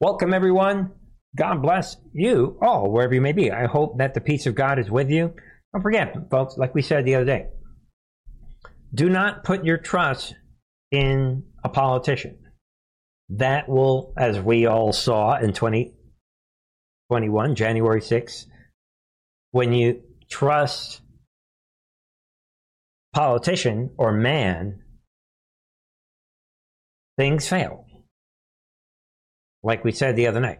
Welcome, everyone. God bless you all, wherever you may be. I hope that the peace of God is with you. Don't forget, folks, like we said the other day, do not put your trust in a politician. That will, as we all saw in 2021, January 6th, when you trust politician or man, things fail. Like we said the other night.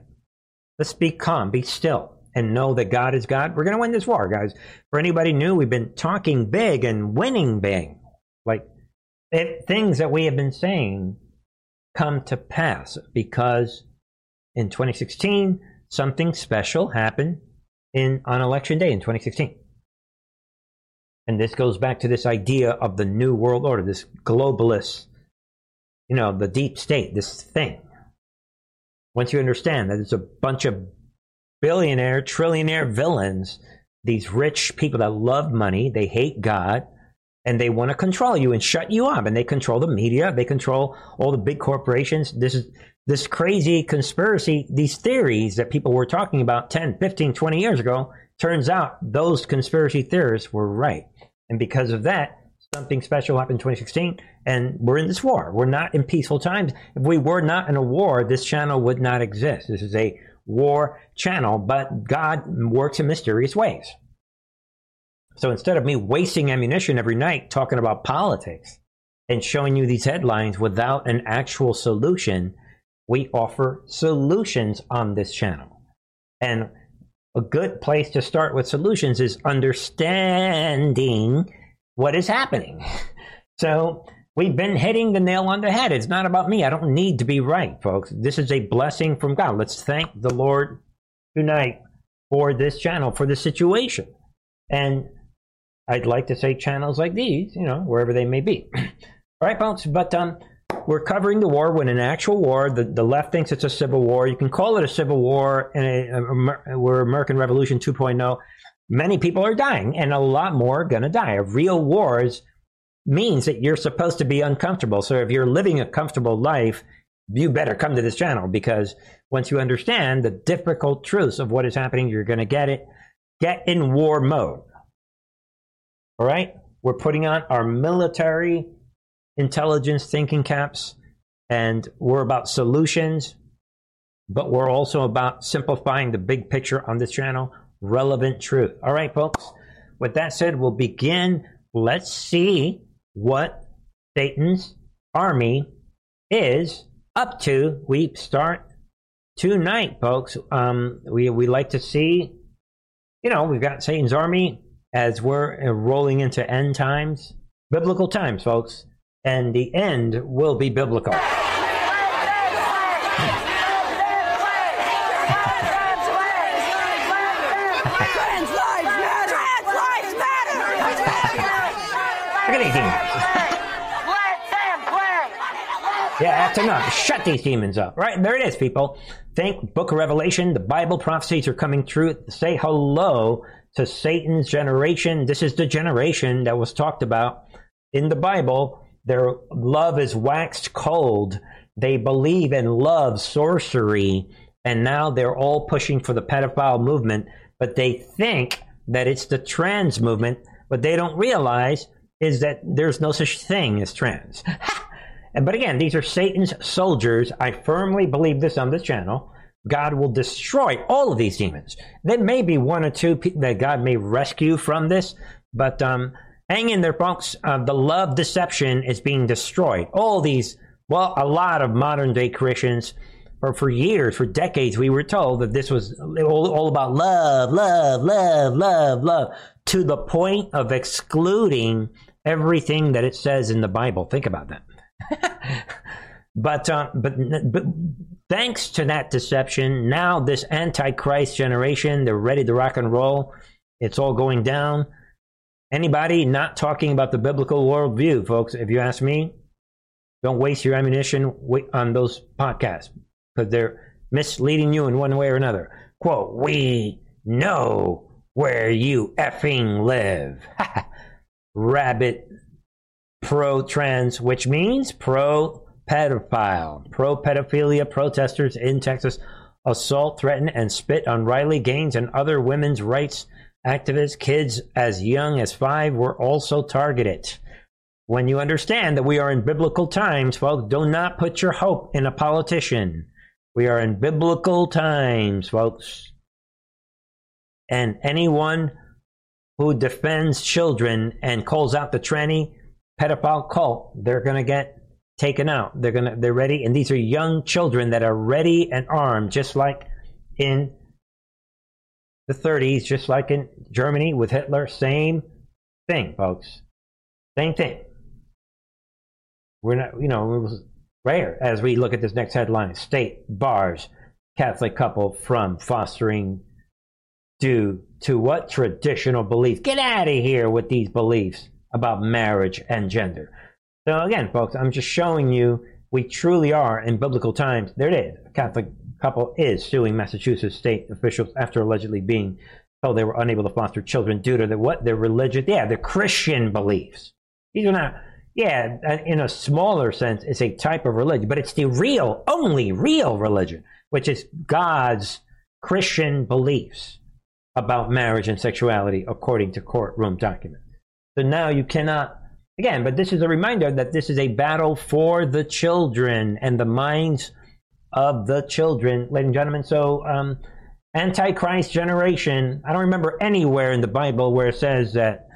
Let's be calm, be still, and know that God is God. We're going to win this war, guys. For anybody new, we've been talking big and winning big. Like it, things that we have been saying come to pass because in 2016, something special happened in on election day in 2016. And this goes back to this idea of the new world order, this globalist, you know, the deep state, this thing. Once you understand that it's a bunch of billionaire, trillionaire villains, these rich people that love money, they hate God, and they want to control you and shut you up. And they control the media, they control all the big corporations. This is this crazy conspiracy, these theories that people were talking about 10, 15, 20 years ago, turns out those conspiracy theorists were right. And because of that, something special happened in 2016, and we're in this war. We're not in peaceful times. If we were not in a war, this channel would not exist. This is a war channel, but God works in mysterious ways. So instead of me wasting ammunition every night talking about politics and showing you these headlines without an actual solution, we offer solutions on this channel. And a good place to start with solutions is understanding what is happening. So we've been hitting the nail on the head. It's not about me. I don't need to be right, folks. This is a blessing from God. Let's thank the Lord tonight for this channel, for the situation. And I'd like to say channels like these, you know, wherever they may be. All right, folks. But um, we're covering the war when an actual war. The, the left thinks it's a civil war. You can call it a civil war, and a, a, we're American Revolution 2.0. Many people are dying, and a lot more are going to die. A real war is, means that you're supposed to be uncomfortable. So if you're living a comfortable life, you better come to this channel because once you understand the difficult truths of what is happening, you're going to get it. Get in war mode. All right? We're putting on our military intelligence thinking caps, and we're about solutions, but we're also about simplifying the big picture on this channel, relevant truth. All right, folks. With that said, we'll begin. Let's see what Satan's army is up to. We start tonight, folks. Um, we we like to see, you know, we've got Satan's army as we're rolling into end times, biblical times, folks and the end will be biblical. Demons. yeah, that's enough. Shut these demons up. Right, there it is, people. Think Book of Revelation. The Bible prophecies are coming true. Say hello to Satan's generation. This is the generation that was talked about in the Bible their love is waxed cold. They believe and love sorcery, and now they're all pushing for the pedophile movement, but they think that it's the trans movement. but they don't realize is that there's no such thing as trans. but again, these are Satan's soldiers. I firmly believe this on this channel. God will destroy all of these demons. There may be one or two that God may rescue from this, but um, Hang in there, folks. Uh, the love deception is being destroyed. All these, well, a lot of modern day Christians, or for years, for decades, we were told that this was all, all about love, love, love, love, love, to the point of excluding everything that it says in the Bible. Think about that. but, uh, but, but thanks to that deception, now this Antichrist generation, they're ready to rock and roll. It's all going down. Anybody not talking about the biblical worldview, folks, if you ask me, don't waste your ammunition on those podcasts because they're misleading you in one way or another. Quote, we know where you effing live. Rabbit pro trans, which means pro pedophile. Pro pedophilia protesters in Texas assault, threaten, and spit on Riley Gaines and other women's rights activists. Kids as young as five were also targeted. When you understand that we are in biblical times, folks, do not put your hope in a politician. We are in biblical times, folks. And anyone who defends children and calls out the tranny pedophile cult, they're going to get taken out. They're going to they're ready and these are young children that are ready and armed just like in the 30s, just like in Germany with Hitler, same thing, folks. Same thing. We're not, you know, it was rare as we look at this next headline. State bars Catholic couple from fostering due to what traditional beliefs? Get out of here with these beliefs about marriage and gender. So again, folks, I'm just showing you we truly are in biblical times. There it is. A Catholic couple is suing Massachusetts state officials after allegedly being told they were unable to foster children due to the, what their religion, yeah, their Christian beliefs. These are not, yeah, uh, in a smaller sense, it's a type of religion, but it's the real, only real religion, which is God's Christian beliefs about marriage and sexuality according to courtroom documents. So now you cannot, again, but this is a reminder that this is a battle for the children and the minds of the children, ladies and gentlemen. So, um, Antichrist generation, I don't remember anywhere in the Bible where it says that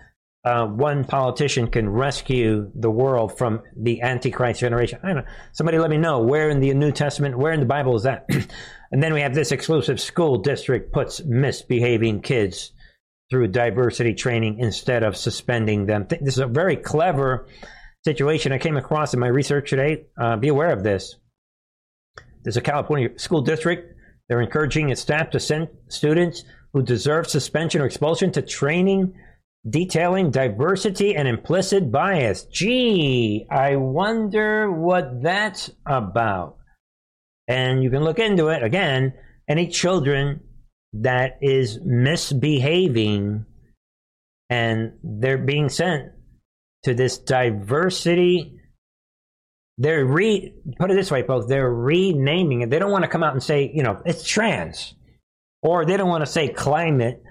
uh, one politician can rescue the world from the Antichrist generation. I don't know. Somebody let me know where in the New Testament, where in the Bible is that? and then we have this exclusive school district puts misbehaving kids through diversity training instead of suspending them. This is a very clever situation I came across in my research today. Uh, be aware of this. There's a California school district. They're encouraging its staff to send students who deserve suspension or expulsion to training detailing diversity and implicit bias. Gee, I wonder what that's about. And you can look into it. Again, any children that is misbehaving and they're being sent to this diversity they're re put it this way folks they're renaming it. They don't want to come out and say you know it's trans or they don't want to say climate.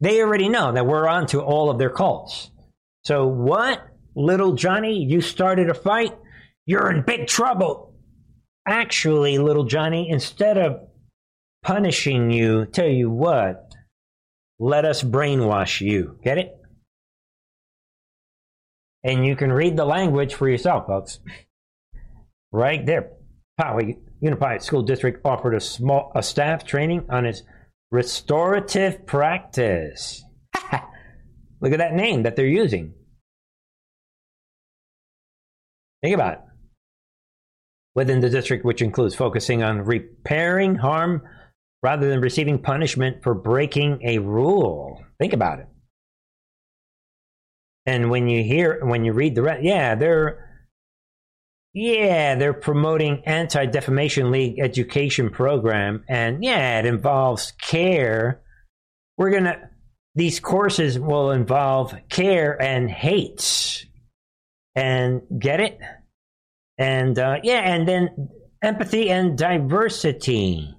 They already know that we're on to all of their cults. So what little johnny you started a fight you're in big trouble actually little johnny instead of punishing you. Tell you what, let us brainwash you. Get it? And you can read the language for yourself, folks. Right there. Poway Unified School District offered a small a staff training on its restorative practice. Look at that name that they're using. Think about it. Within the district, which includes focusing on repairing harm rather than receiving punishment for breaking a rule. Think about it. And when you hear, when you read the rest, yeah, they're, yeah, they're promoting anti-defamation league education program, and yeah, it involves care. We're gonna, these courses will involve care and hate, and get it, and uh, yeah, and then empathy and diversity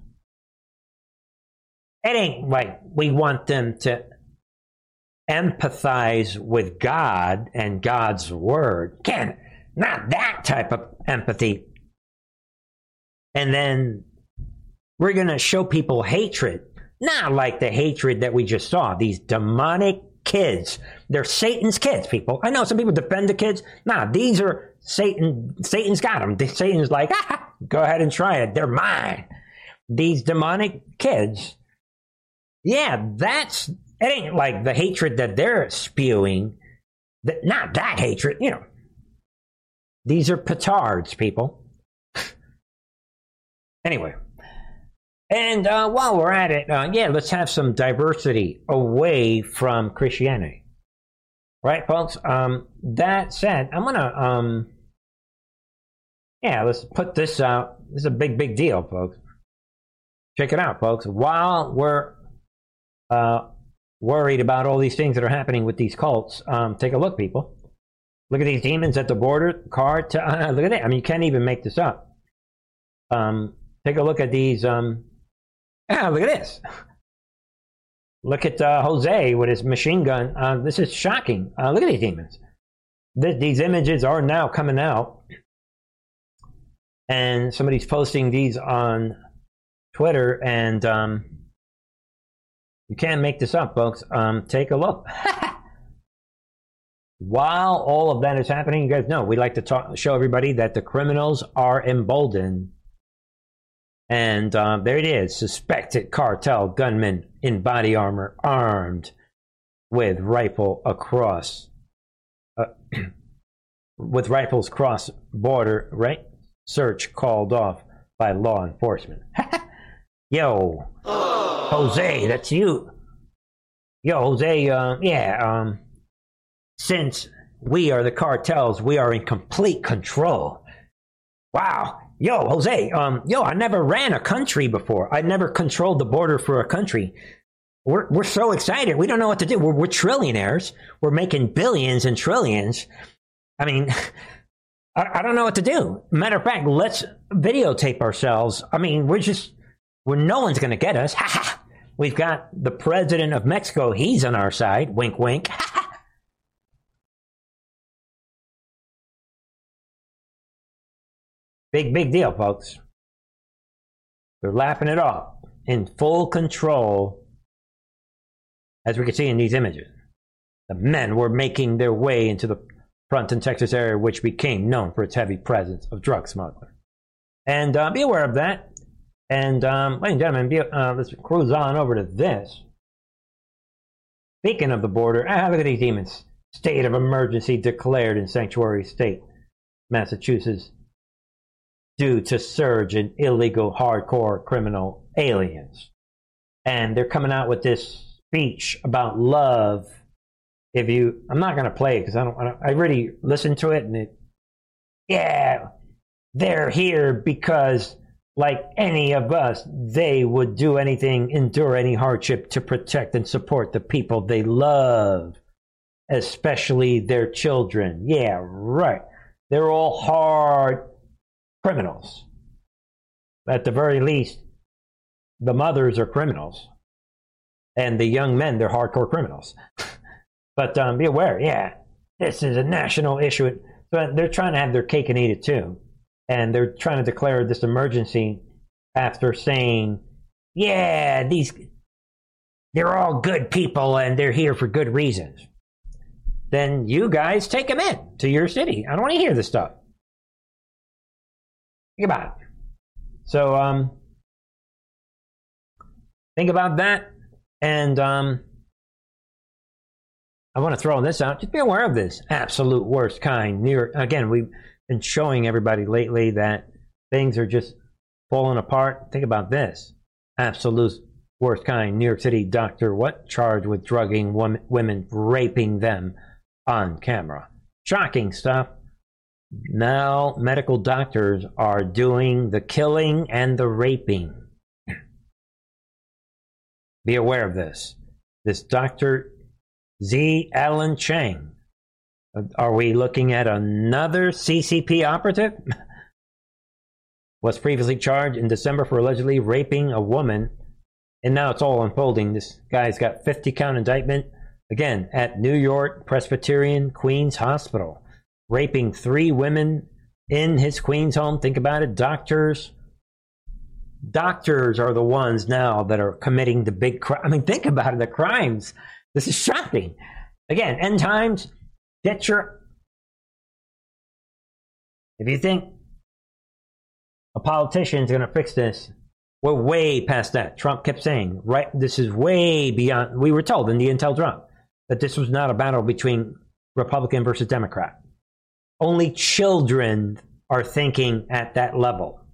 it ain't like we want them to empathize with God and God's word. Can not not that type of empathy. And then we're going to show people hatred, not like the hatred that we just saw. These demonic kids. They're Satan's kids, people. I know some people defend the kids. Nah, these are Satan. Satan's got them. Satan's like, ah, go ahead and try it. They're mine. These demonic kids yeah, that's it ain't like the hatred that they're spewing. That not that hatred, you know. These are petards, people. anyway, and uh, while we're at it, uh, yeah, let's have some diversity away from Christianity, right, folks? Um, that said, I'm gonna, um, yeah, let's put this out. This is a big, big deal, folks. Check it out, folks. While we're uh, worried about all these things that are happening with these cults, um, take a look, people. Look at these demons at the border. Car. T- uh, look at that. I mean, you can't even make this up. Um, take a look at these. Um, ah, look at this. Look at uh, Jose with his machine gun. Uh, this is shocking. Uh, look at these demons. Th- these images are now coming out, and somebody's posting these on Twitter, and um, you can't make this up, folks. Um, take a look. While all of that is happening, you guys know we like to talk, show everybody that the criminals are emboldened. And uh, there it is suspected cartel gunman in body armor, armed with rifle across, uh, with rifles cross border, right? Search called off by law enforcement. Yo, Jose, that's you. Yo, Jose, uh, yeah, um, since we are the cartels, we are in complete control. Wow. Yo, Jose, um, yo, I never ran a country before. I never controlled the border for a country. We're, we're so excited. We don't know what to do. We're, we're trillionaires. We're making billions and trillions. I mean, I, I don't know what to do. Matter of fact, let's videotape ourselves. I mean, we're just, where no one's going to get us. Ha ha. We've got the president of Mexico. He's on our side. Wink, wink. Big, big deal, folks. They're laughing it off in full control, as we can see in these images. The men were making their way into the Fronton, Texas area, which became known for its heavy presence of drug smugglers. And uh, be aware of that. And, um, ladies and gentlemen, be, uh, let's cruise on over to this. Speaking of the border, ah, look at these demons. State of emergency declared in sanctuary state, Massachusetts due to surge in illegal hardcore criminal aliens. And they're coming out with this speech about love. If you, I'm not going to play it because I don't, I really listened to it and it, yeah, they're here because like any of us, they would do anything, endure any hardship to protect and support the people they love, especially their children. Yeah, right. They're all hard criminals. At the very least, the mothers are criminals. And the young men, they're hardcore criminals. but um, be aware, yeah, this is a national issue. But they're trying to have their cake and eat it too. And they're trying to declare this emergency after saying, yeah, these, they're all good people and they're here for good reasons. Then you guys take them in to your city. I don't want to hear this stuff. Think about it. So, um, think about that. And um, I want to throw this out. Just be aware of this absolute worst kind. New York, again, we've been showing everybody lately that things are just falling apart. Think about this absolute worst kind. New York City doctor, what? Charged with drugging women, women raping them on camera. Shocking stuff. Now, medical doctors are doing the killing and the raping. Be aware of this. This Dr. Z. Allen Chang. Uh, are we looking at another CCP operative? Was previously charged in December for allegedly raping a woman, and now it's all unfolding. This guy's got 50 count indictment again at New York Presbyterian Queens Hospital raping three women in his Queens home. Think about it. Doctors, doctors are the ones now that are committing the big crime. I mean, think about it. The crimes. This is shocking. Again, end times. Get your. If you think a politician is going to fix this, we're way past that. Trump kept saying, right, this is way beyond. We were told in the intel drop that this was not a battle between Republican versus Democrat. Only children are thinking at that level.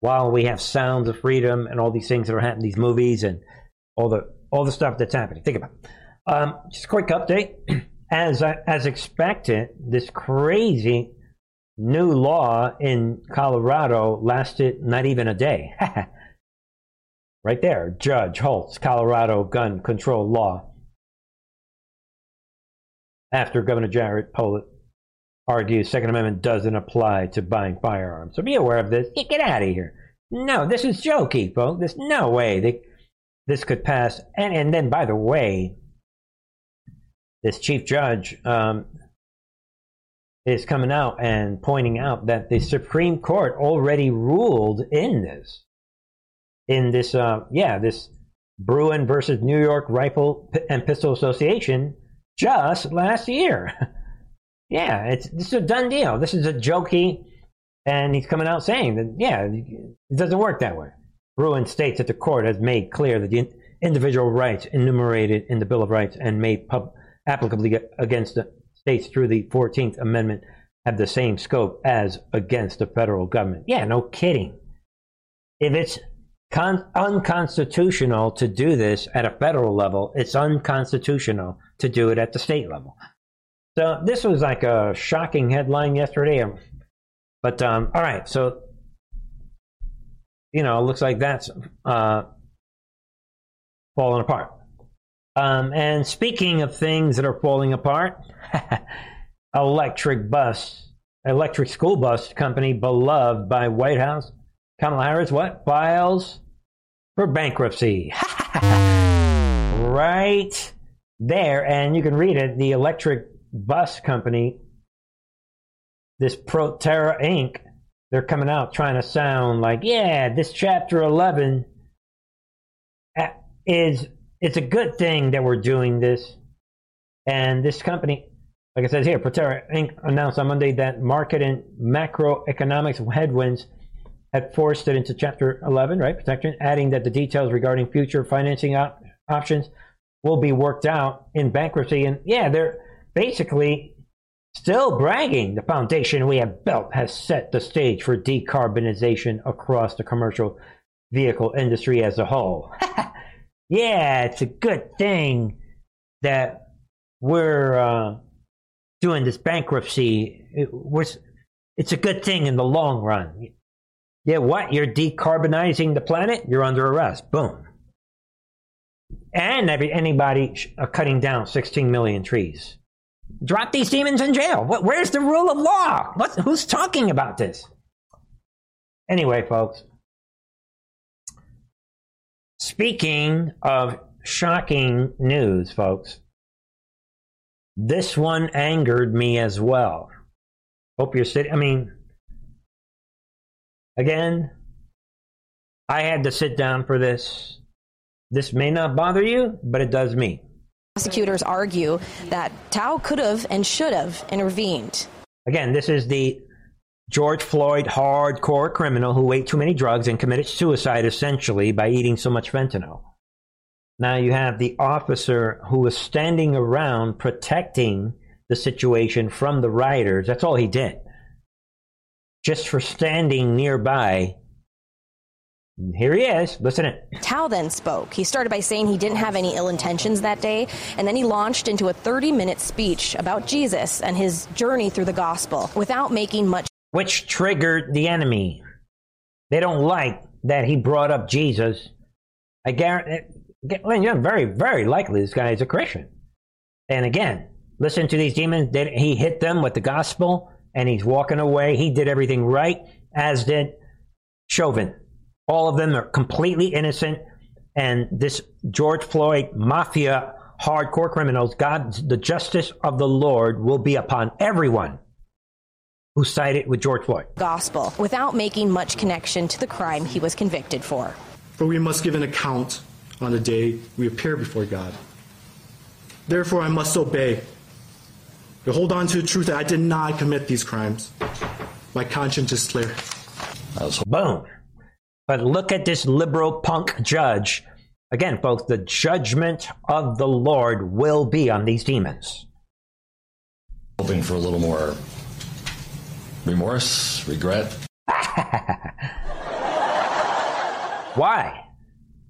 While we have sounds of freedom and all these things that are happening, these movies and all the all the stuff that's happening. Think about. It. Um, just a quick update. As as expected, this crazy new law in Colorado lasted not even a day. right there, Judge halts Colorado gun control law. After Governor Jared Polis argues Second Amendment doesn't apply to buying firearms. So be aware of this. Get, out of here. No, this is jokey, folks. There's no way they, this could pass. And and then, by the way, this chief judge um, is coming out and pointing out that the Supreme Court already ruled in this, in this, uh, yeah, this Bruen versus New York Rifle and Pistol Association just last year. yeah, it's this is a done deal. This is a jokey, and he's coming out saying that yeah, it doesn't work that way. Bruen states that the court has made clear that the individual rights enumerated in the Bill of Rights and made pub- against the states through the 14th Amendment have the same scope as against the federal government. Yeah, no kidding. If it's con- unconstitutional to do this at a federal level, it's unconstitutional to do it at the state level. So this was like a shocking headline yesterday. But um, all right, so you know, it looks like that's uh, falling apart. Um, and speaking of things that are falling apart, electric bus, electric school bus company beloved by White House, Kamala Harris, what? Files for bankruptcy. right there. And you can read it. The electric bus company, this Proterra Inc., they're coming out trying to sound like, yeah, this chapter 11 uh, is it's a good thing that we're doing this. And this company, like I said here, Proterra Inc. announced on Monday that market and macroeconomics headwinds had forced it into Chapter 11, right? Protection, adding that the details regarding future financing op- options will be worked out in bankruptcy. And yeah, they're basically still bragging the foundation we have built has set the stage for decarbonization across the commercial vehicle industry as a whole. yeah, it's a good thing that we're uh, doing this bankruptcy. It, it's a good thing in the long run. Yeah, what? You're decarbonizing the planet? You're under arrest. Boom. And every, anybody uh, cutting down 16 million trees. Drop these demons in jail. What, where's the rule of law? What, who's talking about this? Anyway, folks, Speaking of shocking news, folks, this one angered me as well. Hope you're sitting. I mean, again, I had to sit down for this. This may not bother you, but it does me. Prosecutors argue that Thao could have and should have intervened. Again, this is the George Floyd, hardcore criminal who ate too many drugs and committed suicide essentially by eating so much fentanyl. Now you have the officer who was standing around protecting the situation from the rioters. That's all he did. Just for standing nearby. Here he is. Listen it. Thao then spoke. He started by saying he didn't have any ill intentions that day, and then he launched into a 30 minute speech about Jesus and his journey through the gospel without making much which triggered the enemy. They don't like that he brought up Jesus. I guarantee, eh, you're very, very likely this guy is a Christian. And again, listen to these demons. He hit them with the gospel and he's walking away. He did everything right, as did Chauvin. All of them are completely innocent. And this George Floyd mafia hardcore criminals, God, the justice of the Lord will be upon everyone who sided with George Floyd. Gospel, without making much connection to the crime he was convicted for. For we must give an account on the day we appear before God. Therefore, I must obey. To hold on to the truth that I did not commit these crimes. My conscience is clear. Boom. But look at this liberal punk judge. Again, folks, the judgment of the Lord will be on these demons. Hoping for a little more Remorse? Regret? Why?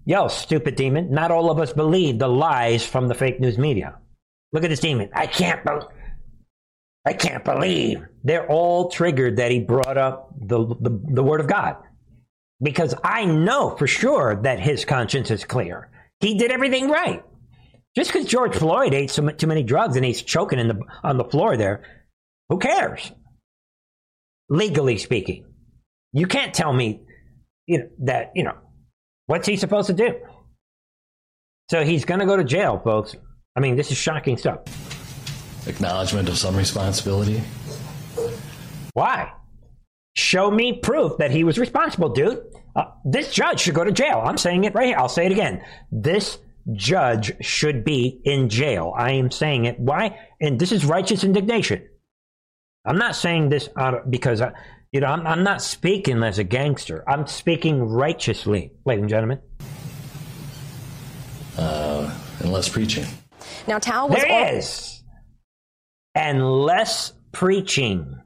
Yo, stupid demon. Not all of us believe the lies from the fake news media. Look at this demon. I can't believe. I can't believe. They're all triggered that he brought up the, the, the word of God. Because I know for sure that his conscience is clear. He did everything right. Just because George Floyd ate so, too many drugs and he's choking in the, on the floor there, who cares? legally speaking. You can't tell me you know, that, you know, what's he supposed to do? So he's going to go to jail, folks. I mean, this is shocking stuff. Acknowledgement of some responsibility. Why? Show me proof that he was responsible, dude. Uh, this judge should go to jail. I'm saying it right here. I'll say it again. This judge should be in jail. I am saying it. Why? And this is righteous indignation. I'm not saying this out because, I, you know, I'm, I'm not speaking as a gangster. I'm speaking righteously, ladies and gentlemen. Uh, and less preaching. Now, Tal was. There all- is. And less preaching.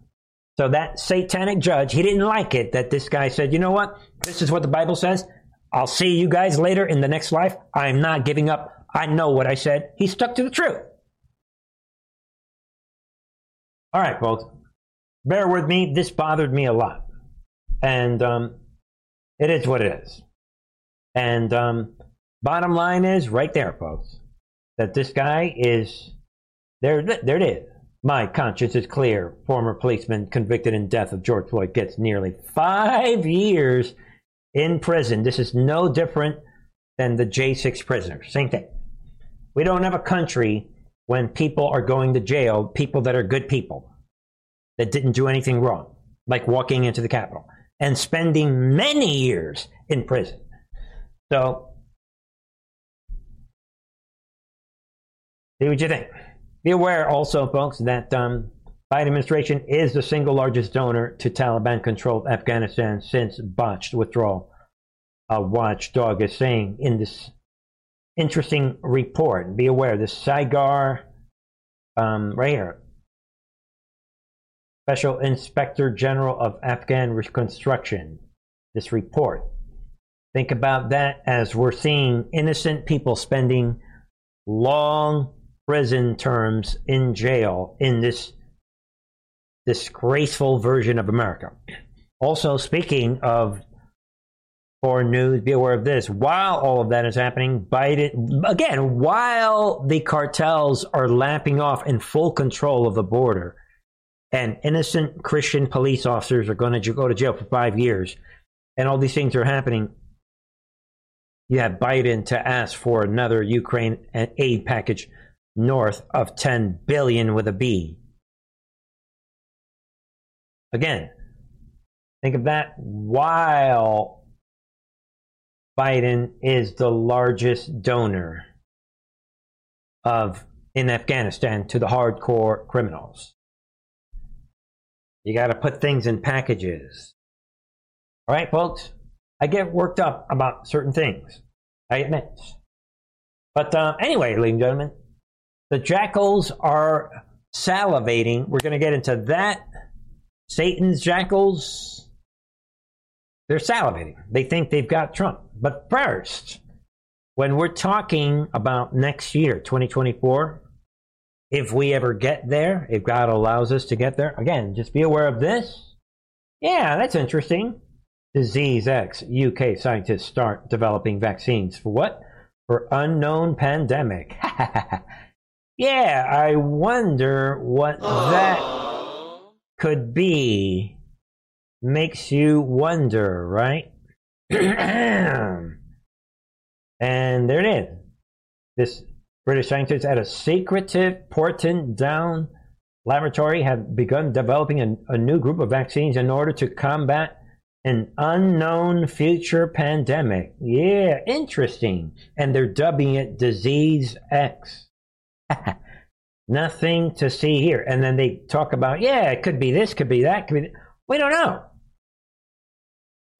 So that satanic judge, he didn't like it that this guy said, you know what? This is what the Bible says. I'll see you guys later in the next life. I'm not giving up. I know what I said. He stuck to the truth. All right, folks. Bear with me. This bothered me a lot. And um, it is what it is. And um, bottom line is right there, folks, that this guy is there. There it is. My conscience is clear. Former policeman convicted in death of George Floyd gets nearly five years in prison. This is no different than the J6 prisoners. Same thing. We don't have a country when people are going to jail, people that are good people, that didn't do anything wrong, like walking into the Capitol and spending many years in prison. So, see what you think. Be aware also, folks, that um, Biden administration is the single largest donor to Taliban-controlled Afghanistan since botched withdrawal. A watchdog is saying in this interesting report. Be aware, this SIGAR, um, right here, Special Inspector General of Afghan Reconstruction. This report. Think about that as we're seeing innocent people spending long prison terms in jail in this disgraceful version of America. Also, speaking of foreign news, be aware of this. While all of that is happening, Biden, again, while the cartels are lapping off in full control of the border, and innocent Christian police officers are going to go to jail for five years, and all these things are happening, you have Biden to ask for another Ukraine uh, aid package north of 10 billion with a B. Again, think of that while Biden is the largest donor of in Afghanistan to the hardcore criminals. You got to put things in packages. All right, folks? I get worked up about certain things. I admit. But uh, anyway, ladies and gentlemen, the jackals are salivating. We're going to get into that. Satan's jackals, they're salivating. They think they've got Trump. But first, when we're talking about next year, 2024, if we ever get there, if God allows us to get there, again, just be aware of this. Yeah, that's interesting. Disease X, UK scientists start developing vaccines for what? For unknown pandemic. yeah, I wonder what that could be. Makes you wonder, right? and there it is. This British scientists at a secretive Porton Down laboratory have begun developing a, a new group of vaccines in order to combat an unknown future pandemic. Yeah, interesting. And they're dubbing it Disease X. Nothing to see here. And then they talk about, yeah, it could be this, could be that, could be. We don't know.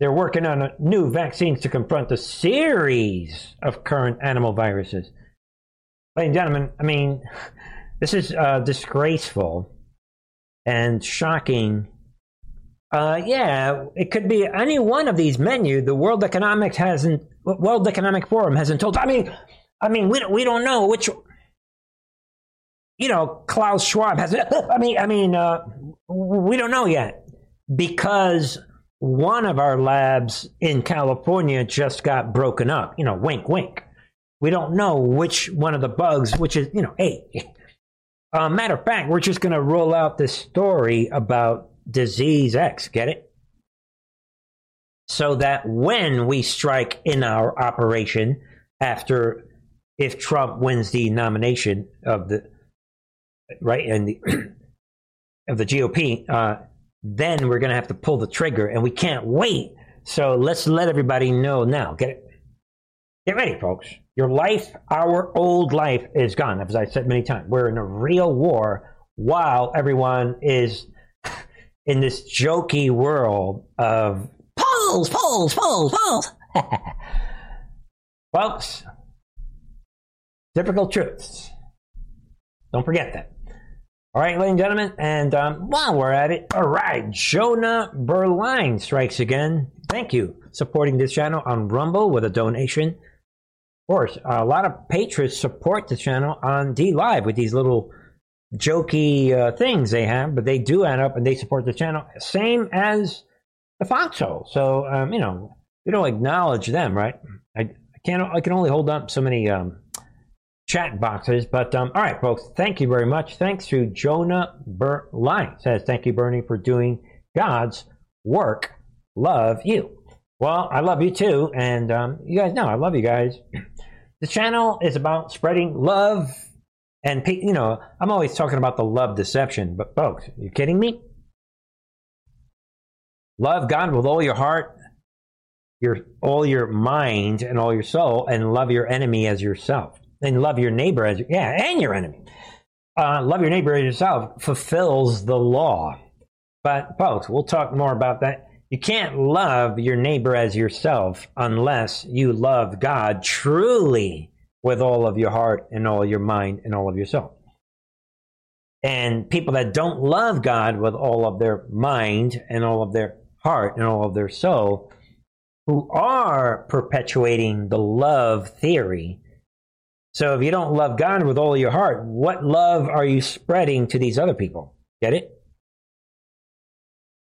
They're working on new vaccines to confront a series of current animal viruses. Ladies and gentlemen, I mean, this is uh, disgraceful and shocking uh, yeah, it could be any one of these menu. The World Economic hasn't, World Economic Forum hasn't told. I mean, I mean, we don't, we don't know which. You know, Klaus Schwab has. I mean, I mean, uh, we don't know yet because one of our labs in California just got broken up. You know, wink, wink. We don't know which one of the bugs, which is, you know, hey. Uh, matter of fact, we're just going to roll out this story about disease X. Get it? So that when we strike in our operation after, if Trump wins the nomination of the right and the of the GOP, uh, then we're going to have to pull the trigger, and we can't wait. So let's let everybody know now. Get it? Get ready, folks. Your life, our old life, is gone. As I said many times, we're in a real war while everyone is in this jokey world of polls, polls, polls, polls. folks, difficult truths. Don't forget that. All right, ladies and gentlemen, and um, while we're at it, all right, Jonah Berline strikes again. Thank you, supporting this channel on Rumble with a donation. Of course, a lot of patrons support the channel on DLive with these little jokey uh, things they have, but they do add up and they support the channel, same as the Foxhole. So, um, you know, we don't acknowledge them, right? I, I can't. I can only hold up so many um, chat boxes. But um, all right, folks, thank you very much. Thanks to Jonah Berline says, thank you, Bernie, for doing God's work. Love you. Well, I love you too, and um, you guys know I love you guys. The channel is about spreading love, and you know I'm always talking about the love deception. But folks, you kidding me? Love God with all your heart, your all your mind, and all your soul, and love your enemy as yourself and love your neighbor as yeah, and your enemy. Uh, love your neighbor as yourself fulfills the law. But folks, we'll talk more about that. You can't love your neighbor as yourself unless you love God truly with all of your heart and all your mind and all of your soul. And people that don't love God with all of their mind and all of their heart and all of their soul, who are perpetuating the love theory, so if you don't love God with all your heart, what love are you spreading to these other people? Get it?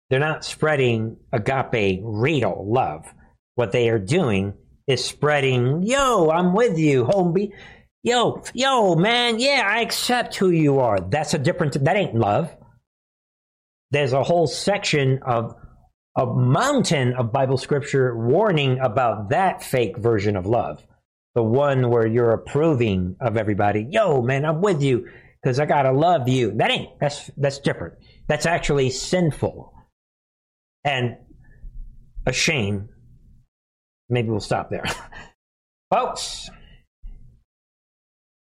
They're not spreading agape, real love. What they are doing is spreading, yo, I'm with you, homie. Yo, yo, man, yeah, I accept who you are. That's a different, that ain't love. There's a whole section of a mountain of Bible scripture warning about that fake version of love the one where you're approving of everybody. Yo, man, I'm with you because I gotta love you. That ain't that's that's different. That's actually sinful and a shame. Maybe we'll stop there, folks.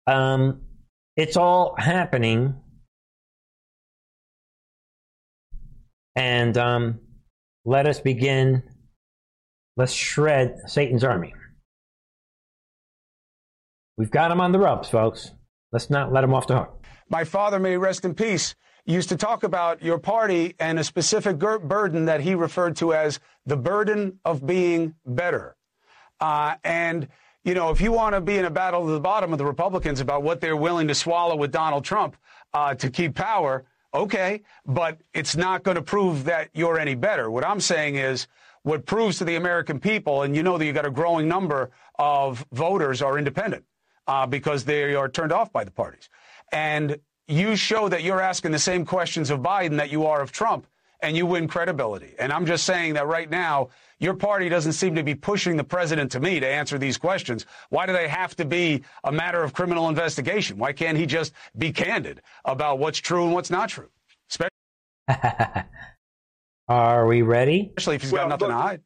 Um, it's all happening, and um, let us begin. Let's shred Satan's army. We've got him on the ropes, folks. Let's not let him off the hook. My father, may rest in peace, used to talk about your party and a specific burden that he referred to as the burden of being better. Uh, and, you know, if you want to be in a battle to the bottom of the Republicans about what they're willing to swallow with Donald Trump uh, to keep power, okay, but it's not going to prove that you're any better. What I'm saying is, what proves to the American people, and you know that you've got a growing number of voters are independent uh, because they are turned off by the parties. And you show that you're asking the same questions of Biden that you are of Trump, and you win credibility. And I'm just saying that right now, your party doesn't seem to be pushing the president to me to answer these questions. Why do they have to be a matter of criminal investigation? Why can't he just be candid about what's true and what's not true? Especially Are we ready? Especially if he's well, got nothing look, to hide.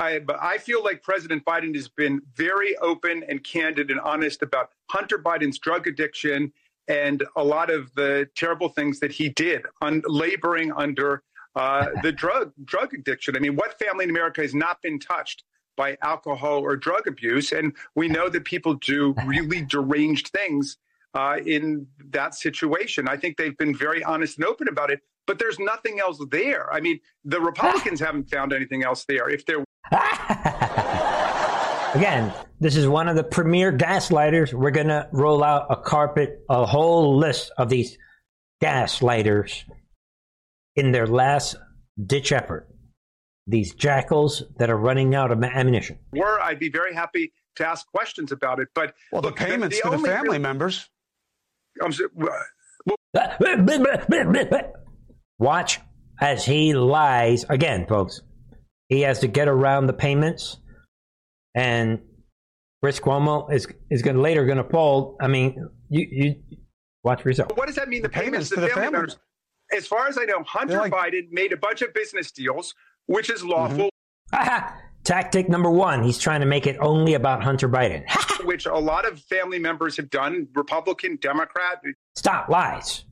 I, but I feel like President Biden has been very open and candid and honest about Hunter Biden's drug addiction and a lot of the terrible things that he did on laboring under uh, the drug drug addiction. I mean, what family in America has not been touched by alcohol or drug abuse? And we know that people do really deranged things uh, in that situation. I think they've been very honest and open about it. But there's nothing else there. I mean, the Republicans haven't found anything else there. If there Again, this is one of the premier gaslighters. We're going to roll out a carpet, a whole list of these gaslighters in their last ditch effort. These jackals that are running out of ammunition. Were I'd be very happy to ask questions about it, but well, the payments the, the to the family real, members. I'm, well, Watch as he lies again, folks. He has to get around the payments, and Chris Cuomo is is going later going to fold. I mean, you you watch for yourself. What does that mean? The, payments, payments to to the the family, family. members. As far as I know, Hunter like- Biden made a bunch of business deals, which is lawful, mm-hmm. Aha! Tactic number one: He's trying to make it only about Hunter Biden. which a lot of family members have done, Republican, Democrat. Stop lies.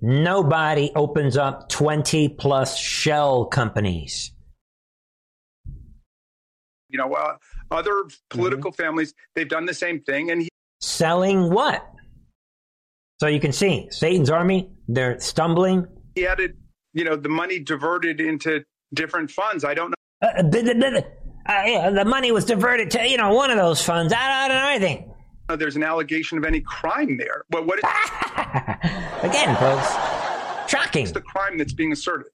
Nobody opens up twenty plus shell companies. You know, uh, other political families, they've done the same thing. And he, Selling what? So you can see Satan's army. They're stumbling. he had it, you know, the money diverted into different funds. I don't know. Uh, the, the- the- uh, yeah, the money was diverted to you know one of those funds. I, I don't know anything. if There's an allegation of any crime there. But what is Again, folks, shocking. the crime that's being asserted?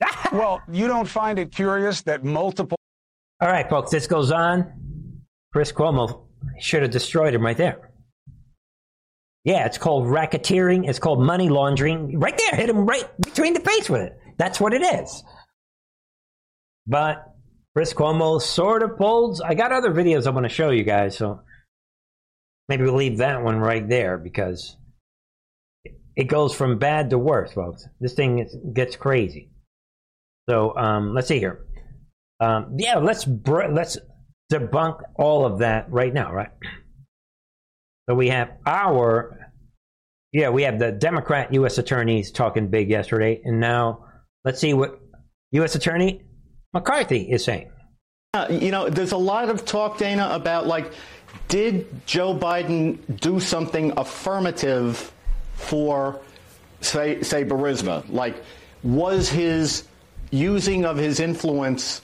Well, you don't find it curious that multiple All right, folks, this goes on. Chris Cuomo should have destroyed him right there. Yeah, it's called racketeering. It's called money laundering. Right there, hit him right between the face with it. That's what it is. But Chris Cuomo sort of pulls. I got other videos I want to show you guys, so maybe we'll leave that one right there because it goes from bad to worse, folks. This thing gets crazy. So um, let's see here. Um, yeah, let's br- let's debunk all of that right now, right? So we have our yeah, we have the Democrat U.S. attorneys talking big yesterday, and now let's see what U.S. Attorney McCarthy is saying. Uh, You know, there's a lot of talk, Dana, about like, did Joe Biden do something affirmative for, say, say Burisma? Like, was his using of his influence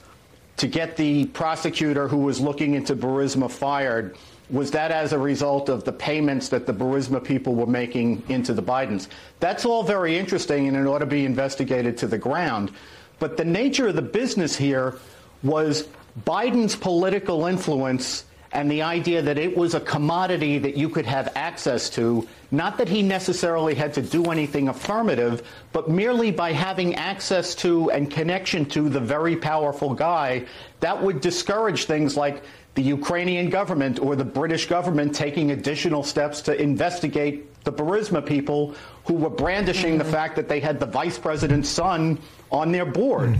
to get the prosecutor who was looking into Burisma fired? Was that as a result of the payments that the Burisma people were making into the Bidens? That's all very interesting and it ought to be investigated to the ground. But the nature of the business here was Biden's political influence and the idea that it was a commodity that you could have access to, not that he necessarily had to do anything affirmative, but merely by having access to and connection to the very powerful guy, that would discourage things like the Ukrainian government or the British government taking additional steps to investigate the Burisma people who were brandishing the fact that they had the vice president's son on their board.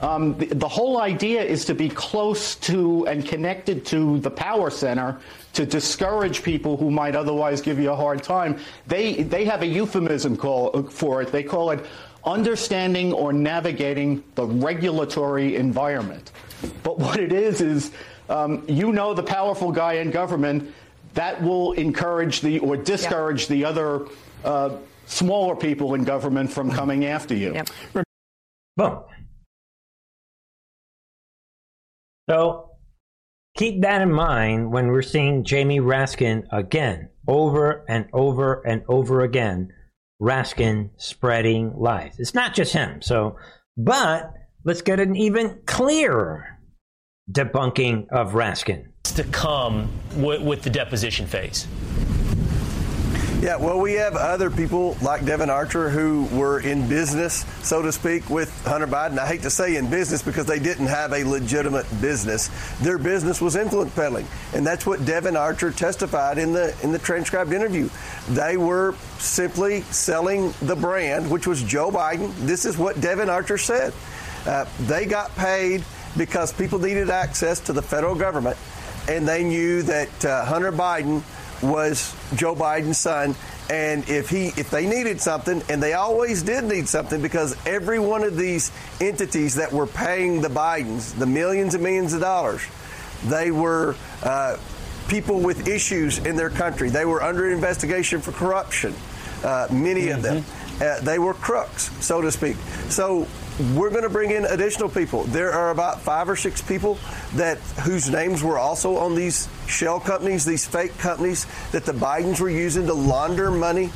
Um, the, the whole idea is to be close to and connected to the power center to discourage people who might otherwise give you a hard time. They they have a euphemism call for it. They call it understanding or navigating the regulatory environment. But what it is is um, you know the powerful guy in government that will encourage the or discourage the other uh, smaller people in government from coming after you. Yep. Boom. So keep that in mind when we're seeing Jamie Raskin again, over and over and over again. Raskin spreading lies. It's not just him. So, but let's get an even clearer debunking of Raskin. To come with, with the deposition phase? Yeah, well, we have other people like Devon Archer who were in business, so to speak, with Hunter Biden. I hate to say in business because they didn't have a legitimate business. Their business was influence peddling, and that's what Devon Archer testified in the in the transcribed interview. They were simply selling the brand, which was Joe Biden. This is what Devon Archer said. Uh, they got paid because people needed access to the federal government, and they knew that uh, Hunter Biden was Joe Biden's son. And if he, if they needed something, and they always did need something, because every one of these entities that were paying the Bidens the millions and millions of dollars, they were uh, people with issues in their country. They were under investigation for corruption. Uh, many of them, uh, they were crooks, so to speak. So we're going to bring in additional people. There are about five or six people that whose names were also on these shell companies, these fake companies that the Bidens were using to launder money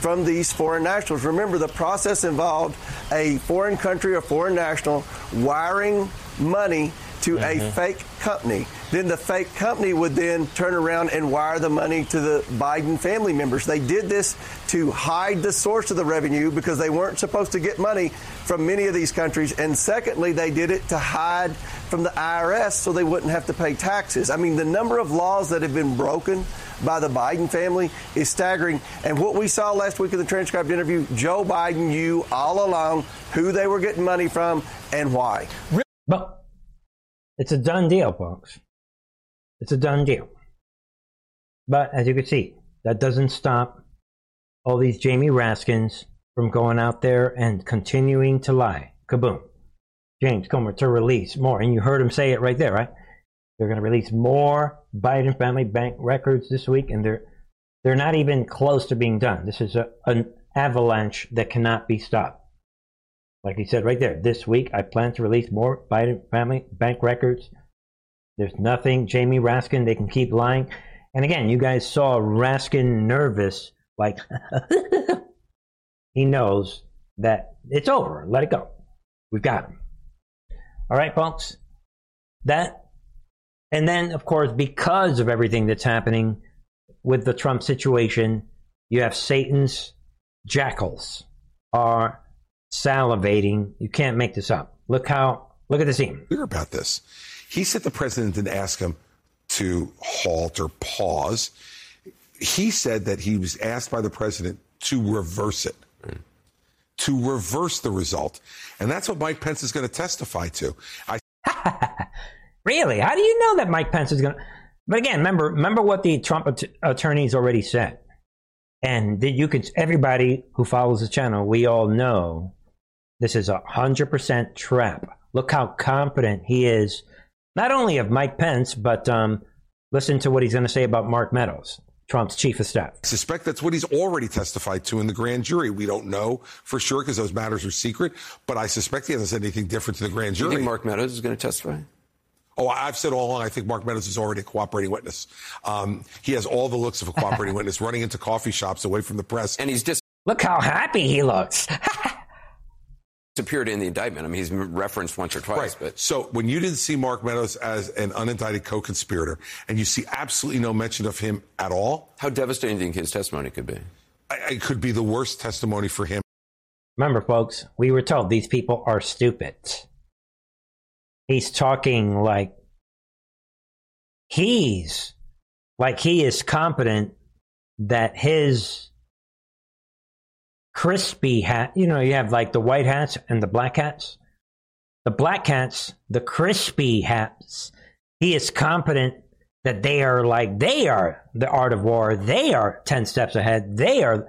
from these foreign nationals. Remember, the process involved a foreign country or foreign national wiring money to a mm-hmm. fake company. Then the fake company would then turn around and wire the money to the Biden family members. They did this to hide the source of the revenue because they weren't supposed to get money from many of these countries. And secondly, they did it to hide from the IRS so they wouldn't have to pay taxes. I mean, the number of laws that have been broken by the Biden family is staggering. And what we saw last week in the transcribed interview, Joe Biden knew all along who they were getting money from and why. But it's a done deal, folks. It's a done deal. But as you can see, that doesn't stop all these Jamie Raskins from going out there and continuing to lie. Kaboom. James Comer to release more. And you heard him say it right there, right? They're going to release more Biden family bank records this week, and they're they're not even close to being done. This is a, an avalanche that cannot be stopped. Like he said right there, this week I plan to release more Biden family bank records. There's nothing, Jamie Raskin, they can keep lying. And again, you guys saw Raskin nervous, like he knows that it's over. Let it go. We've got him. All right, folks. That, and then of course, because of everything that's happening with the Trump situation, you have Satan's jackals are salivating. You can't make this up. Look how, look at the scene. Clear about this. He said the president didn't ask him to halt or pause. He said that he was asked by the president to reverse it, to reverse the result. And that's what Mike Pence is going to testify to. I Really? How do you know that Mike Pence is going to? But again, remember, remember what the Trump att- attorneys already said, and you can. Everybody who follows the channel, we all know this is a hundred percent trap. Look how confident he is, not only of Mike Pence, but um, listen to what he's going to say about Mark Meadows, Trump's chief of staff. I suspect that's what he's already testified to in the grand jury. We don't know for sure because those matters are secret, but I suspect he hasn't said anything different to the grand Do you jury. think Mark Meadows is going to testify? Oh, I've said all along, I think Mark Meadows is already a cooperating witness. Um, he has all the looks of a cooperating witness, running into coffee shops away from the press. And he's just Look how happy he looks. disappeared in the indictment. I mean, he's referenced once or twice, Right. but So when you didn't see Mark Meadows as an unindicted co-conspirator, and you see absolutely no mention of him at all, how devastating do you think his testimony could be? I- it could be the worst testimony for him. Remember, folks, we were told these people are stupid. He's talking like he's like he is competent that his crispy hat, you know, you have like the white hats and the black hats. The black hats, the crispy hats, he is competent that they are like they are the art of war. They are 10 steps ahead. They are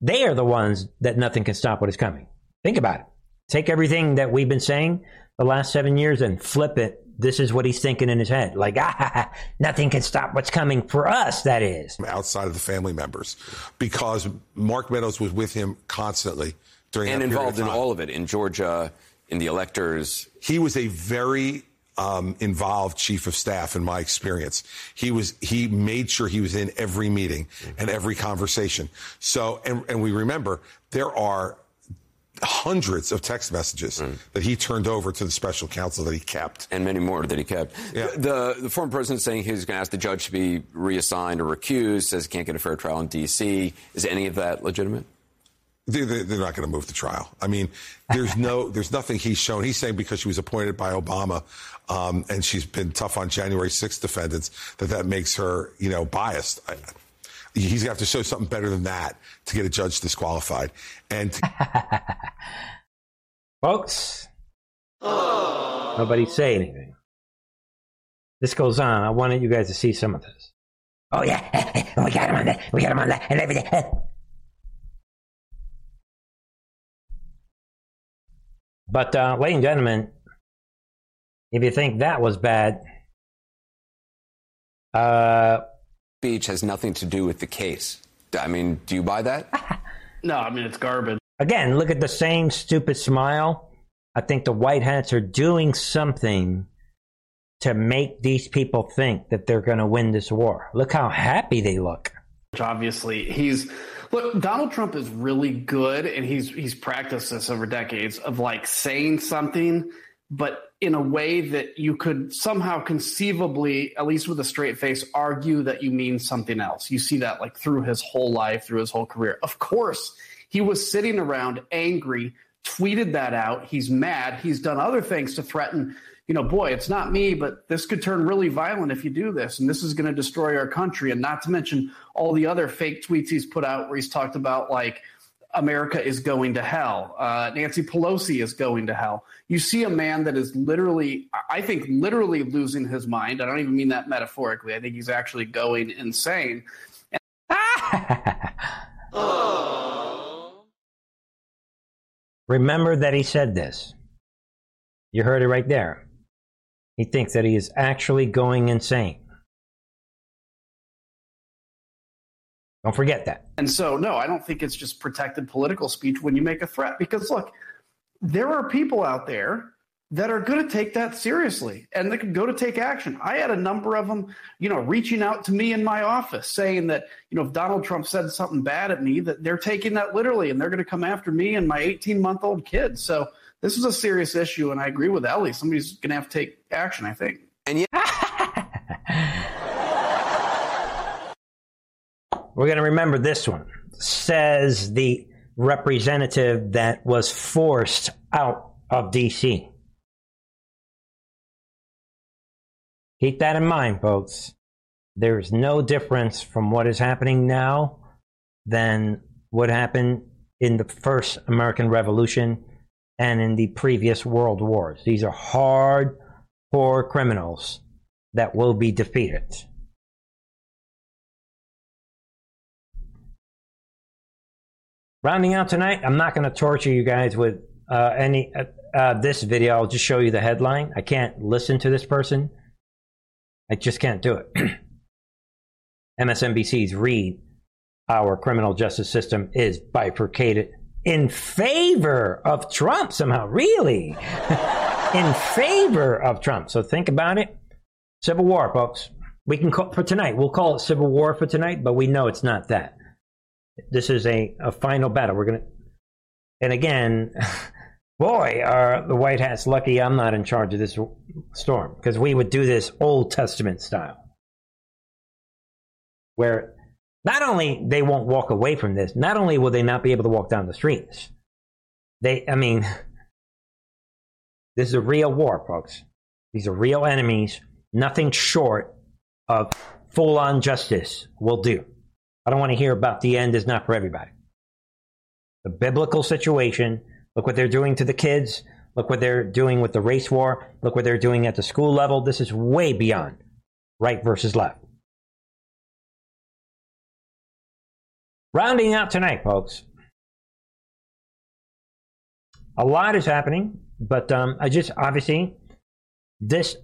they are the ones that nothing can stop what is coming. Think about it. Take everything that we've been saying the last seven years and flip it. This is what he's thinking in his head. Like, ah, nothing can stop what's coming for us, that is. outside of the family members because Mark Meadows was with him constantly during and that involved of in all of it in Georgia, in the electors. He was a very um, involved chief of staff in my experience. He was he made sure he was in every meeting and every conversation. So and, and we remember there are hundreds of text messages that he turned over to the special counsel that he kept. And many more that he kept. Yeah. The, the former president saying he's going to ask the judge to be reassigned or recused, says he can't get a fair trial in D.C. Is any of that legitimate? They're, not going to move the trial. I mean, there's no, there's nothing he's shown. He's saying because she was appointed by Obama, um, and she's been tough on January 6th defendants, that that makes her, you know, biased. I, he's going to have to show something better than that to get a judge disqualified. And Folks, nobody say anything. This goes on. I wanted you guys to see some of this. Oh, yeah. we got him on that. We got him on that. And everything. But, uh, ladies and gentlemen, if you think that was bad, uh, Speech has nothing to do with the case. I mean, do you buy that? No, I mean it's garbage. Again, look at the same stupid smile. I think the white hats are doing something to make these people think that they're going to win this war. Look how happy they look. Which Obviously, he's look. Donald Trump is really good, and he's he's practiced this over decades of like saying something, but in a way that you could somehow conceivably, at least with a straight face, argue that you mean something else. You see that like through his whole life, through his whole career. Of course, he was sitting around angry, tweeted that out. He's mad. He's done other things to threaten, you know, boy, it's not me, but this could turn really violent if you do this. And this is going to destroy our country. And not to mention all the other fake tweets he's put out where he's talked about like, America is going to hell. Uh, Nancy Pelosi is going to hell. You see a man that is literally, I think, literally losing his mind. I don't even mean that metaphorically. I think he's actually going insane. Remember that he said this. You heard it right there. He thinks that he is actually going insane. Don't forget that. And so, no, I don't think it's just protected political speech when you make a threat. Because look, there are people out there that are going to take that seriously and they can go to take action. I had a number of them, you know, reaching out to me in my office saying that, you know, if Donald Trump said something bad at me, that they're taking that literally and they're going to come after me and my 18 month old kid. So this is a serious issue. And I agree with Elie. Somebody's going to have to take action, I think. And yeah. We're going to remember this one. Says the representative that was forced out of D.C. Keep that in mind, folks. There is no difference from what is happening now than what happened in the first American Revolution and in the previous world wars. These are hard, poor criminals that will be defeated. Rounding out tonight, I'm not going to torture you guys with uh, any uh, uh, this video. I'll just show you the headline. I can't listen to this person. I just can't do it. MSNBC's read our criminal justice system is bifurcated in favor of Trump somehow. Really? in favor of Trump. So think about it. Civil war, folks. We can call for tonight. We'll call it civil war for tonight, but we know it's not that. This is a, a final battle. We're gonna, and again, boy, are the White Hats lucky I'm not in charge of this storm because we would do this Old Testament style, where not only they won't walk away from this, not only will they not be able to walk down the streets, they, I mean, this is a real war, folks. These are real enemies. Nothing short of full on justice will do. I don't want to hear about the end is not for everybody. The biblical situation, look what they're doing to the kids, look what they're doing with the race war, look what they're doing at the school level. This is way beyond right versus left. Rounding out tonight, folks. A lot is happening, but um, I just obviously this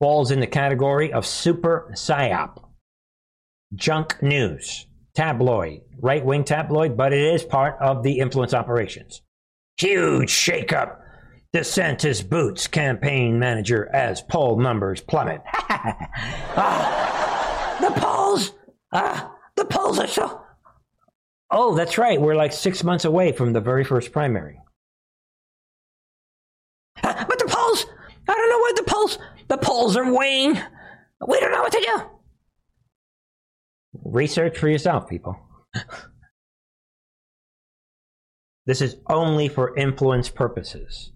falls in the category of super psyop, junk news tabloid, right wing tabloid, but it is part of the influence operations. Huge shakeup. DeSantis boots campaign manager as poll numbers plummet. ah, the polls, ah, the polls are so. Oh, that's right. We're like six months away from the very first primary. Ah, but the polls, I don't know what the polls, the polls are weighing. We don't know what to do. Research for yourself, people. this is only for influence purposes.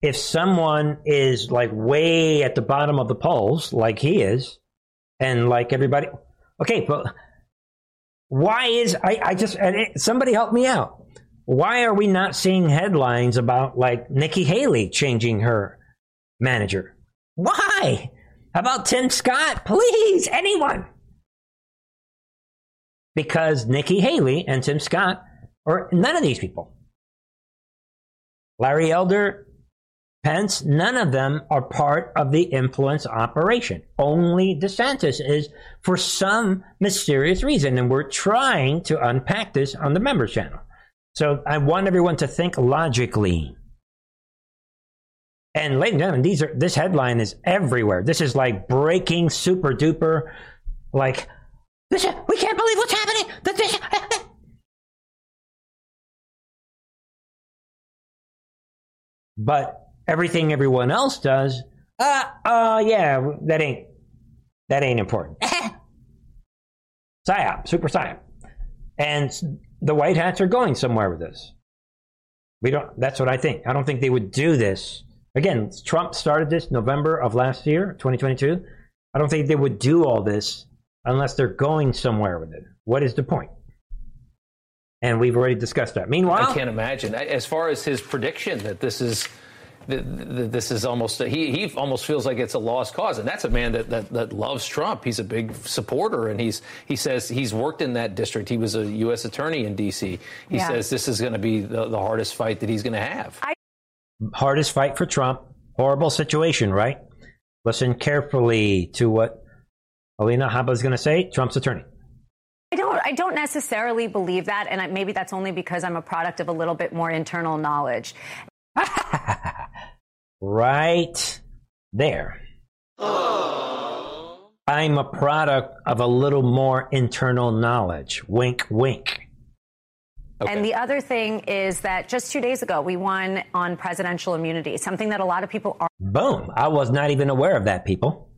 If someone is like way at the bottom of the polls, like he is, and like everybody, okay, but why is I, I just somebody help me out? Why are we not seeing headlines about like Nikki Haley changing her manager? Why? How about Tim Scott? Please, anyone because Nikki Haley and Tim Scott, or none of these people, Larry Elder, Pence, none of them are part of the influence operation. Only DeSantis is for some mysterious reason. And we're trying to unpack this on the members channel. So I want everyone to think logically. And ladies and gentlemen, these are this headline is everywhere. This is like breaking super duper like this, we can't believe but everything everyone else does, uh, uh, yeah, that ain't, that ain't important. PSYOP, super PSYOP. And the White Hats are going somewhere with this. We don't, that's what I think. I don't think they would do this. Again, Trump started this November of last year, 2022. I don't think they would do all this unless they're going somewhere with it. What is the point? And we've already discussed that. Meanwhile, I can't imagine. As far as his prediction that this is this is almost he he almost feels like it's a lost cause, and that's a man that, that that loves Trump. He's a big supporter, and he's he says he's worked in that district. He was a U.S. attorney in D.C. He yeah. says this is going to be the, the hardest fight that he's going to have. I- hardest fight for Trump. Horrible situation, right? Listen carefully to what Alina Habba is going to say. Trump's attorney. I don't. I don't necessarily believe that, and maybe that's only because I'm a product of a little bit more internal knowledge. right there. Oh. I'm a product of a little more internal knowledge. Wink, wink. Okay. And the other thing is that just two days ago, we won on presidential immunity, something that a lot of people are. Boom. I was not even aware of that, people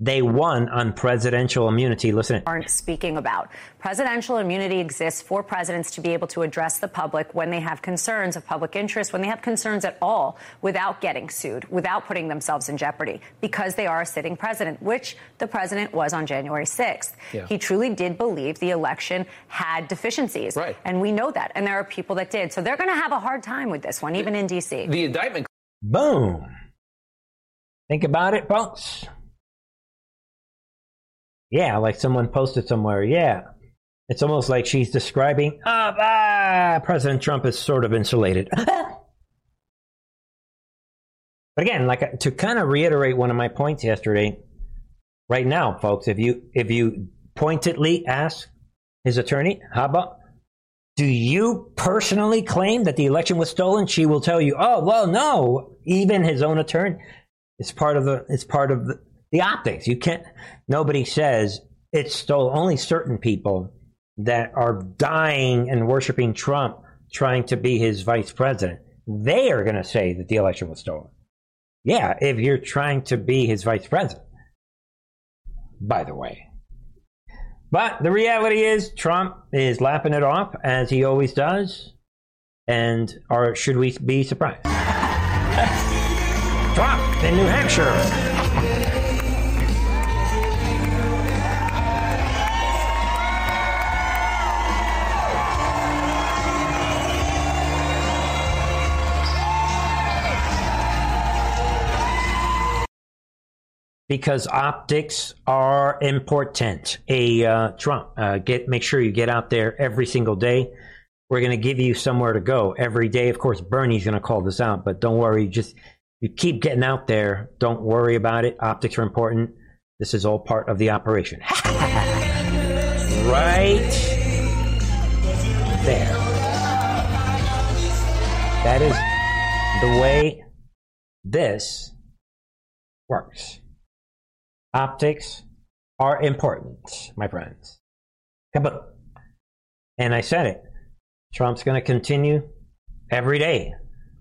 they won on presidential immunity. Listen. Aren't speaking about. Presidential immunity exists for presidents to be able to address the public when they have concerns of public interest, when they have concerns at all, without getting sued, without putting themselves in jeopardy, because they are a sitting president, which the president was on January 6th. Yeah. He truly did believe the election had deficiencies. Right. And we know that. And there are people that did. So they're going to have a hard time with this one, even in D.C. The indictment. Boom. Think about it, folks. Yeah, like someone posted somewhere. Yeah. It's almost like she's describing, oh, ah, President Trump is sort of insulated. but again, like to kind of reiterate one of my points yesterday, right now, folks, if you if you pointedly ask his attorney, how about do you personally claim that the election was stolen? She will tell you, oh well, no. Even his own attorney, it's part of the it's part of the, the optics. You can't. Nobody says it's still only certain people that are dying and worshiping Trump, trying to be his vice president. They are going to say that the election was stolen. Yeah, if you're trying to be his vice president. By the way. But the reality is, Trump is lapping it off as he always does. And or should we be surprised? Trump in New Hampshire because optics are important. A uh, Trump, uh, get make sure you get out there every single day. We're going to give you somewhere to go every day. Of course, Bernie's going to call this out, but don't worry. Just you keep getting out there. Don't worry about it. Optics are important. This is all part of the operation. right there. That is the way this works. Optics are important, my friends. Kaboom. And I said it. Trump's going to continue every day.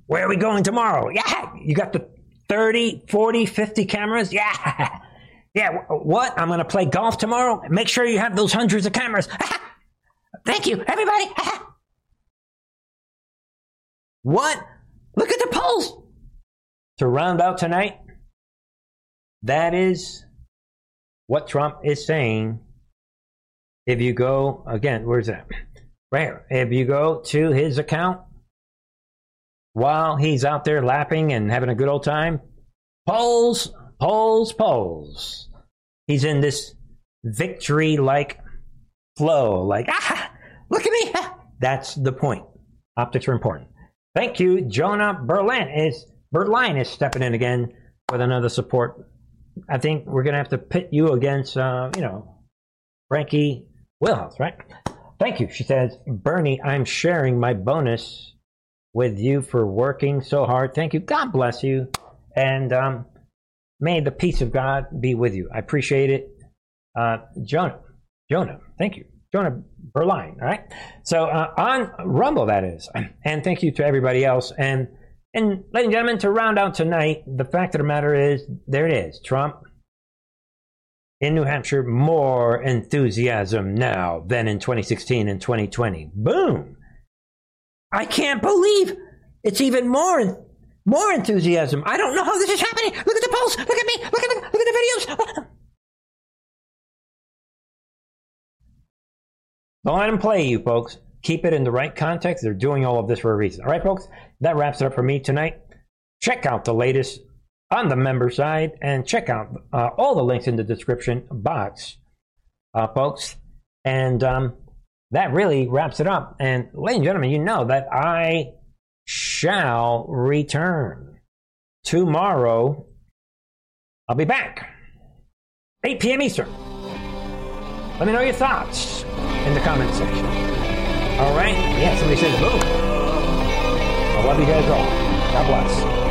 Where are we going tomorrow? Yeah. You got the 30, 40, 50 cameras? Yeah. Yeah. What? I'm going to play golf tomorrow? Make sure you have those hundreds of cameras. Thank you, everybody. what? Look at the polls. To round out tonight, that is what Trump is saying, if you go again, where's that? Right here. If you go to his account while he's out there lapping and having a good old time, polls, polls, polls. He's in this victory like flow, like, ah, look at me. That's the point. Optics are important. Thank you. Jonah Berlin is Berlin is stepping in again with another support I think we're going to have to pit you against, uh, you know, Frankie Wilhouse, right? Thank you. She says, Bernie, I'm sharing my bonus with you for working so hard. Thank you. God bless you. And um, may the peace of God be with you. I appreciate it. Uh, Jonah, Jonah, thank you. Jonah Berline, all right? So uh, on Rumble, that is. And thank you to everybody else. And And, ladies and gentlemen, to round out tonight, the fact of the matter is, there it is. Trump in New Hampshire, more enthusiasm now than in 2016 and 2020. Boom! I can't believe it's even more more enthusiasm. I don't know how this is happening. Look at the polls. Look at me. Look at the, look at the videos. Don't let them play you, folks. Keep it in the right context. They're doing all of this for a reason. All right, folks? That wraps it up for me tonight. Check out the latest on the member side and check out uh, all the links in the description box, uh, folks. And um, that really wraps it up. And, ladies and gentlemen, you know that I shall return tomorrow. I'll be back 8 p.m. Eastern. Let me know your thoughts in the comment section. All right? Yeah, somebody says boom. I love you guys all. God bless.